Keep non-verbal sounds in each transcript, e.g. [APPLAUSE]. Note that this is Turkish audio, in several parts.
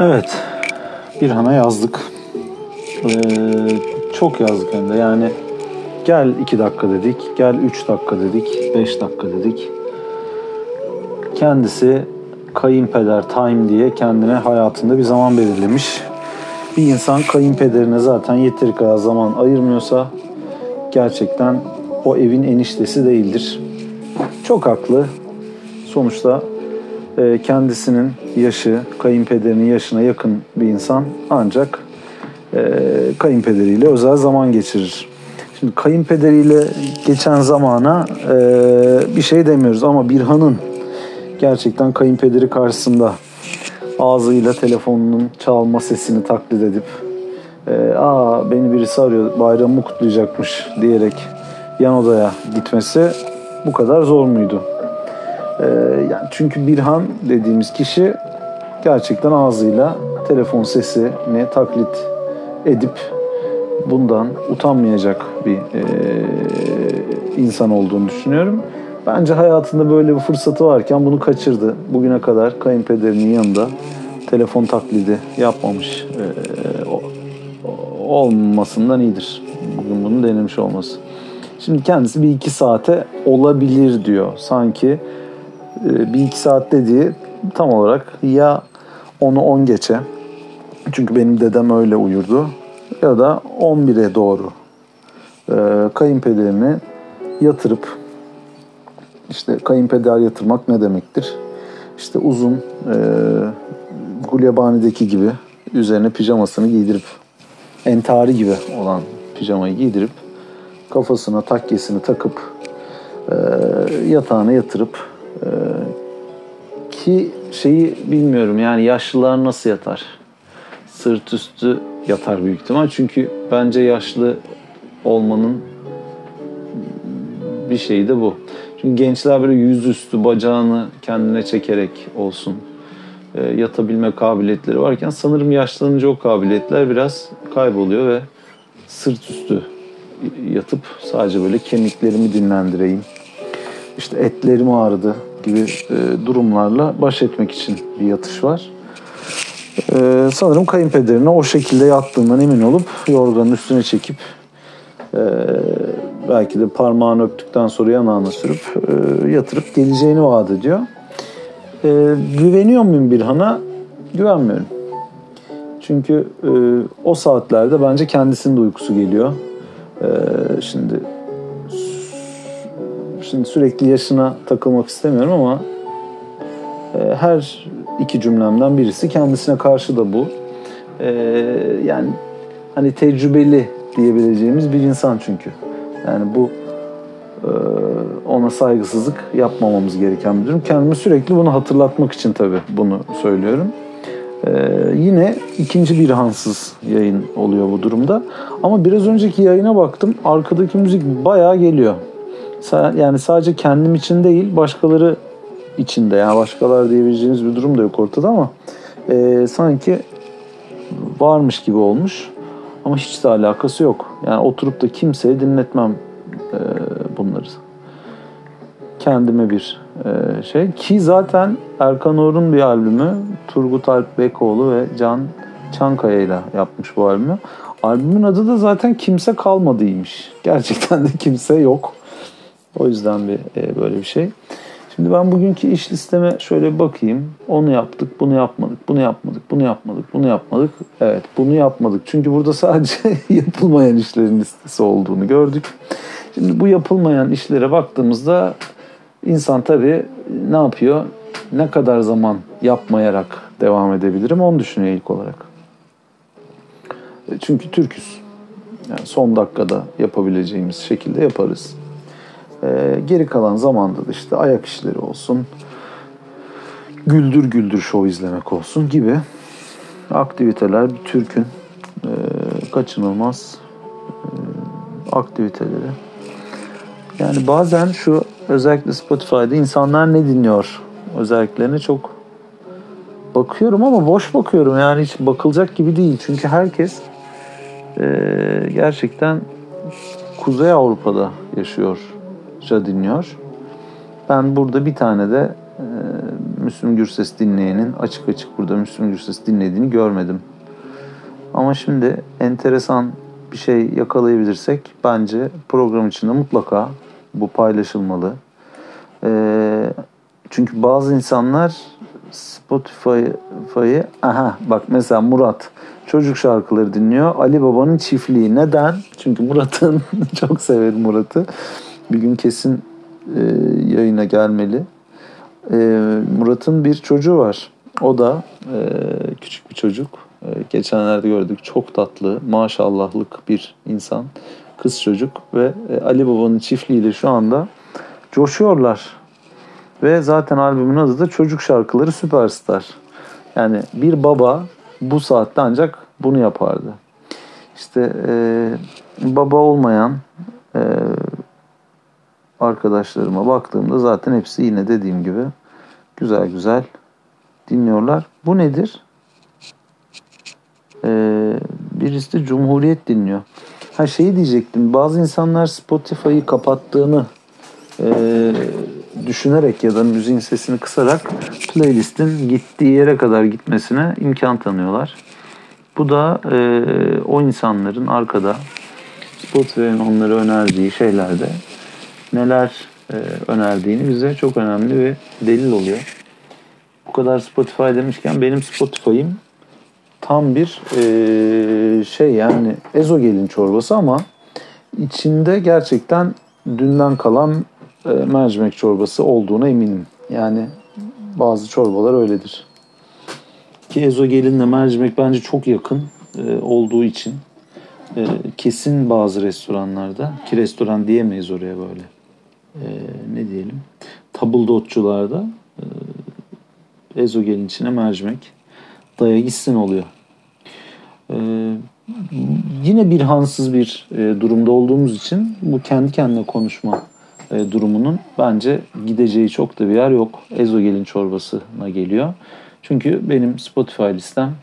Evet. Bir hana yazdık. Ee, çok yazdık hem de. Yani gel iki dakika dedik. Gel üç dakika dedik. Beş dakika dedik. Kendisi kayınpeder time diye kendine hayatında bir zaman belirlemiş. Bir insan kayınpederine zaten yeteri kadar zaman ayırmıyorsa gerçekten o evin eniştesi değildir. Çok haklı. Sonuçta kendisinin yaşı, kayınpederinin yaşına yakın bir insan ancak e, kayınpederiyle özel zaman geçirir. Şimdi kayınpederiyle geçen zamana e, bir şey demiyoruz ama bir hanın gerçekten kayınpederi karşısında ağzıyla telefonunun çalma sesini taklit edip e, aa beni birisi arıyor bayramımı kutlayacakmış diyerek yan odaya gitmesi bu kadar zor muydu? E, yani çünkü Birhan dediğimiz kişi gerçekten ağzıyla telefon sesini taklit edip bundan utanmayacak bir e, insan olduğunu düşünüyorum. Bence hayatında böyle bir fırsatı varken bunu kaçırdı. Bugüne kadar kayınpederinin yanında telefon taklidi yapmamış e, olmasından iyidir. Bugün bunu denemiş olması. Şimdi kendisi bir iki saate olabilir diyor. Sanki bir iki saat dediği tam olarak ya onu on geçe çünkü benim dedem öyle uyurdu ya da 11'e doğru e, kayınpederini yatırıp işte kayınpeder yatırmak ne demektir? İşte uzun e, Gulyabani'deki gibi üzerine pijamasını giydirip entari gibi olan pijamayı giydirip kafasına takkesini takıp e, yatağına yatırıp e, ki şeyi bilmiyorum yani yaşlılar nasıl yatar? Sırt üstü yatar büyük ihtimal. Çünkü bence yaşlı olmanın bir şeyi de bu. Çünkü gençler böyle yüzüstü bacağını kendine çekerek olsun e, yatabilme kabiliyetleri varken sanırım yaşlanınca o kabiliyetler biraz kayboluyor ve sırt üstü yatıp sadece böyle kemiklerimi dinlendireyim. İşte etlerim ağrıdı gibi e, durumlarla baş etmek için bir yatış var. E, sanırım kayınpederine o şekilde yattığından emin olup yorganın üstüne çekip e, belki de parmağını öptükten sonra yanağına sürüp e, yatırıp geleceğini vaat ediyor. E, güveniyor muyum Birhan'a? Güvenmiyorum. Çünkü e, o saatlerde bence kendisinin de uykusu geliyor. E, şimdi şimdi sürekli yaşına takılmak istemiyorum ama e, her iki cümlemden birisi kendisine karşı da bu. E, yani hani tecrübeli diyebileceğimiz bir insan çünkü. Yani bu e, ona saygısızlık yapmamamız gereken bir durum. Kendimi sürekli bunu hatırlatmak için tabii bunu söylüyorum. Ee, yine ikinci bir hansız yayın oluyor bu durumda. Ama biraz önceki yayına baktım. Arkadaki müzik bayağı geliyor. Yani sadece kendim için değil başkaları için de. Yani başkalar diyebileceğimiz bir durum da yok ortada ama e, sanki varmış gibi olmuş. Ama hiç de alakası yok. Yani oturup da kimseye dinletmem e, bunları. Kendime bir e, şey. Ki zaten Erkan Orhun bir albümü Turgut Alp Bekoğlu ve Can Çankaya ile yapmış bu albümü. Albümün adı da zaten Kimse Kalmadıymış. Gerçekten de kimse yok. O yüzden bir e, böyle bir şey. Şimdi ben bugünkü iş listeme şöyle bakayım. Onu yaptık, bunu yapmadık, bunu yapmadık, bunu yapmadık, bunu yapmadık. Evet, bunu yapmadık. Çünkü burada sadece [LAUGHS] yapılmayan işlerin listesi olduğunu gördük. Şimdi bu yapılmayan işlere baktığımızda insan tabii ne yapıyor? Ne kadar zaman yapmayarak devam edebilirim onu düşünüyor ilk olarak. E, çünkü Türküz. Yani son dakikada yapabileceğimiz şekilde yaparız. E, geri kalan zamanda da işte ayak işleri olsun, güldür güldür show izlemek olsun gibi aktiviteler bir Türk'ün e, kaçınılmaz e, aktiviteleri. Yani bazen şu özellikle Spotify'da insanlar ne dinliyor özelliklerine çok bakıyorum ama boş bakıyorum yani hiç bakılacak gibi değil. Çünkü herkes e, gerçekten Kuzey Avrupa'da yaşıyor, dinliyor. Ben burada bir tane de e, Müslüm Gürses dinleyenin açık açık burada Müslüm Gürses dinlediğini görmedim. Ama şimdi enteresan bir şey yakalayabilirsek bence program içinde mutlaka bu paylaşılmalı. Ee, çünkü bazı insanlar Spotify'ı aha bak mesela Murat çocuk şarkıları dinliyor. Ali Baba'nın çiftliği. Neden? Çünkü Murat'ın [LAUGHS] çok severim Murat'ı. Bir gün kesin e, yayına gelmeli. E, Murat'ın bir çocuğu var. O da e, küçük bir çocuk. E, geçenlerde gördük. Çok tatlı, maşallahlık bir insan. Kız çocuk ve e, Ali Baba'nın çiftliğiyle şu anda coşuyorlar. Ve zaten albümün adı da Çocuk Şarkıları Süperstar. Yani bir baba bu saatte ancak bunu yapardı. İşte e, baba olmayan e, arkadaşlarıma baktığımda zaten hepsi yine dediğim gibi güzel güzel dinliyorlar. Bu nedir? Ee, birisi de Cumhuriyet dinliyor. Ha şeyi diyecektim. Bazı insanlar Spotify'ı kapattığını e, düşünerek ya da müziğin sesini kısarak playlistin gittiği yere kadar gitmesine imkan tanıyorlar. Bu da e, o insanların arkada Spotify'ın onlara önerdiği şeylerde neler e, önerdiğini bize çok önemli bir delil oluyor. Bu kadar Spotify demişken benim Spotify'ım tam bir e, şey yani ezogelin çorbası ama içinde gerçekten dünden kalan e, mercimek çorbası olduğuna eminim. Yani bazı çorbalar öyledir. Ki ezogelinle mercimek bence çok yakın e, olduğu için e, kesin bazı restoranlarda ki restoran diyemeyiz oraya böyle e, ne diyelim tabuldotçularda e, ezogelin içine mercimek daya gitsin oluyor. Ee, yine bir hansız bir e, durumda olduğumuz için bu kendi kendine konuşma e, durumunun bence gideceği çok da bir yer yok. Ezogelin çorbasına geliyor. Çünkü benim Spotify listem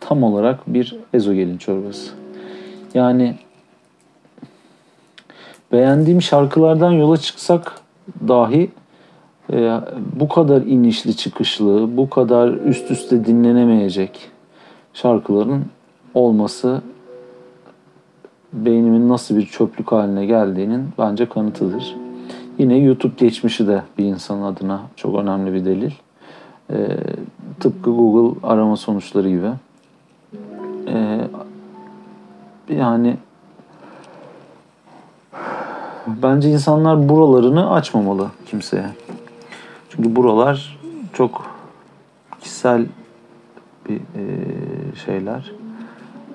tam olarak bir ezogelin çorbası. Yani beğendiğim şarkılardan yola çıksak dahi e, bu kadar inişli çıkışlı, bu kadar üst üste dinlenemeyecek şarkıların olması beynimin nasıl bir çöplük haline geldiğinin bence kanıtıdır. Yine YouTube geçmişi de bir insan adına çok önemli bir delil. E, tıpkı Google arama sonuçları gibi. E, yani bence insanlar buralarını açmamalı kimseye. Çünkü buralar çok kişisel bir e, şeyler.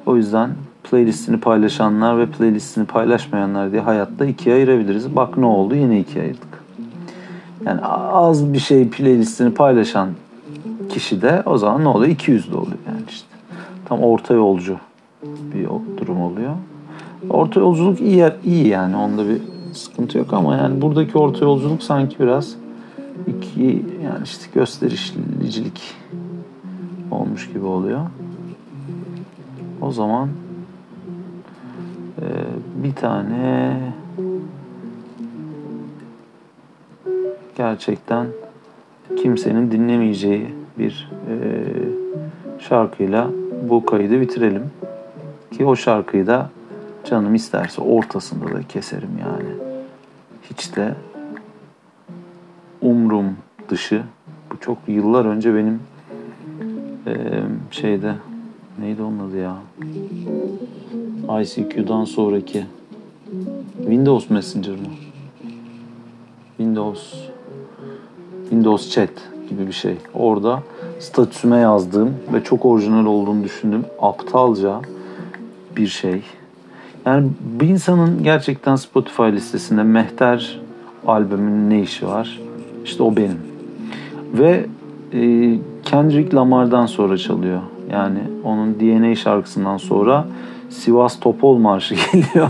O yüzden playlistini paylaşanlar ve playlistini paylaşmayanlar diye hayatta ikiye ayırabiliriz. Bak ne oldu yine ikiye ayırdık. Yani az bir şey playlistini paylaşan kişi de o zaman ne oluyor? 200 de oluyor yani işte. Tam orta yolcu bir durum oluyor. Orta yolculuk iyi, iyi yani onda bir sıkıntı yok ama yani buradaki orta yolculuk sanki biraz iki yani işte gösterişlicilik olmuş gibi oluyor. O zaman e, bir tane gerçekten kimsenin dinlemeyeceği bir e, şarkıyla bu kaydı bitirelim. Ki o şarkıyı da canım isterse ortasında da keserim yani. Hiç de umrum dışı. Bu çok yıllar önce benim e, şeyde neydi onun adı ya? ICQ'dan sonraki Windows Messenger mı? Windows Windows Chat gibi bir şey. Orada statüsüme yazdığım ve çok orijinal olduğunu düşündüğüm aptalca bir şey. Yani bir insanın gerçekten Spotify listesinde Mehter albümünün ne işi var? İşte o benim. Ve e, Kendrick Lamar'dan sonra çalıyor. Yani onun DNA şarkısından sonra Sivas Topol Marşı [LAUGHS] geliyor.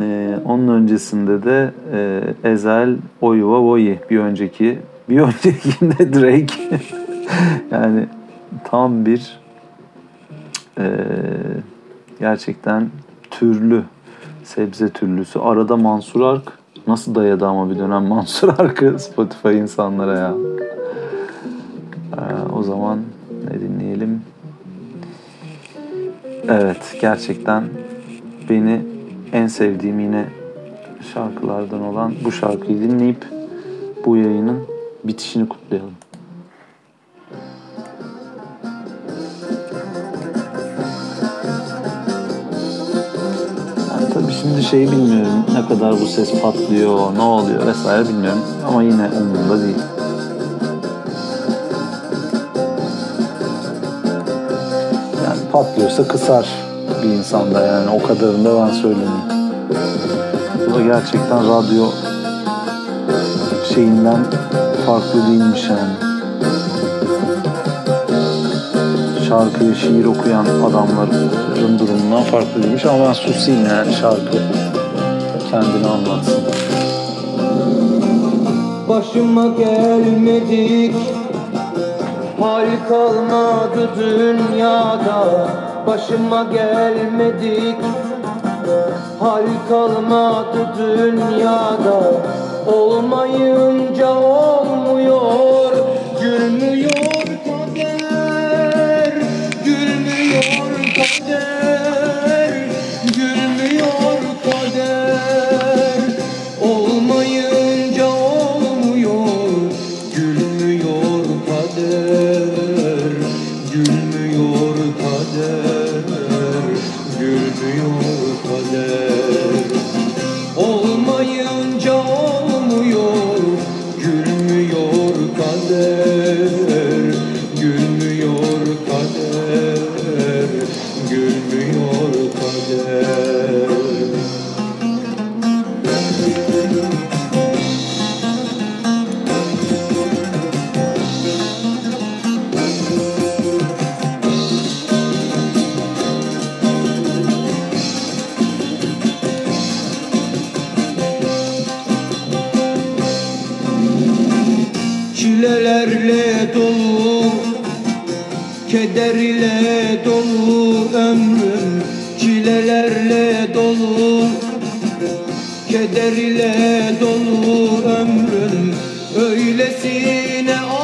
e, onun öncesinde de e, Ezel Oyuva Voyi bir önceki bir öncekinde [LAUGHS] Drake [LAUGHS] yani tam bir e, gerçekten türlü sebze türlüsü. Arada Mansur Ark Nasıl dayadı ama bir dönem [LAUGHS] Mansur Arkı Spotify insanlara ya. zaman ne dinleyelim? Evet gerçekten beni en sevdiğim yine şarkılardan olan bu şarkıyı dinleyip bu yayının bitişini kutlayalım. Şimdi şeyi bilmiyorum ne kadar bu ses patlıyor, ne oluyor vesaire bilmiyorum ama yine umurumda değil. Yani patlıyorsa kısar bir insanda yani o kadarını da ben söylemeyeyim. Bu da gerçekten radyo şeyinden farklı değilmiş yani. Şarkıya şiir okuyan adamların durumundan farklı değilmiş ama ben susayım yani şarkı kendini anlatsın. Başıma gelmedik. Hal kalmadı dünyada. Başıma gelmedik. Hal kalmadı dünyada. Olmayınca olmuyor Good. Çilelerle dolu Keder ile dolu ömrüm Çilelerle dolu. Keder ile dolu ömrüm Öylesine ağlıyor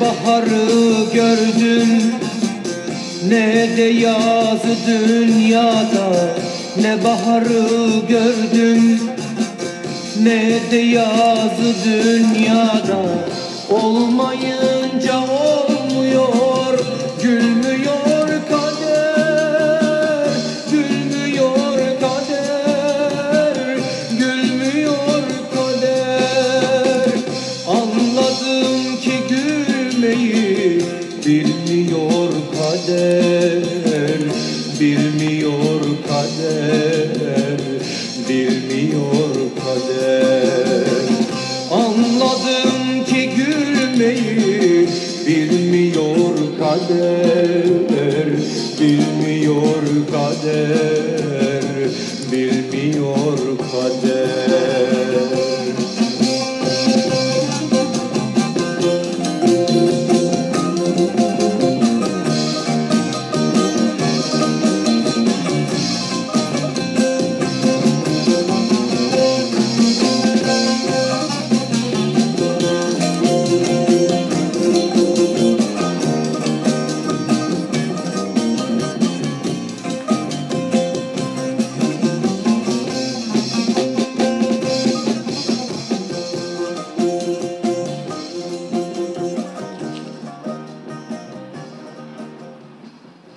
baharı gördüm ne de yazı dünyada Ne baharı gördüm ne de yazı dünyada. Olmayınca olmuyor kader Anladım ki gülmeyi Bilmiyor kader Bilmiyor kader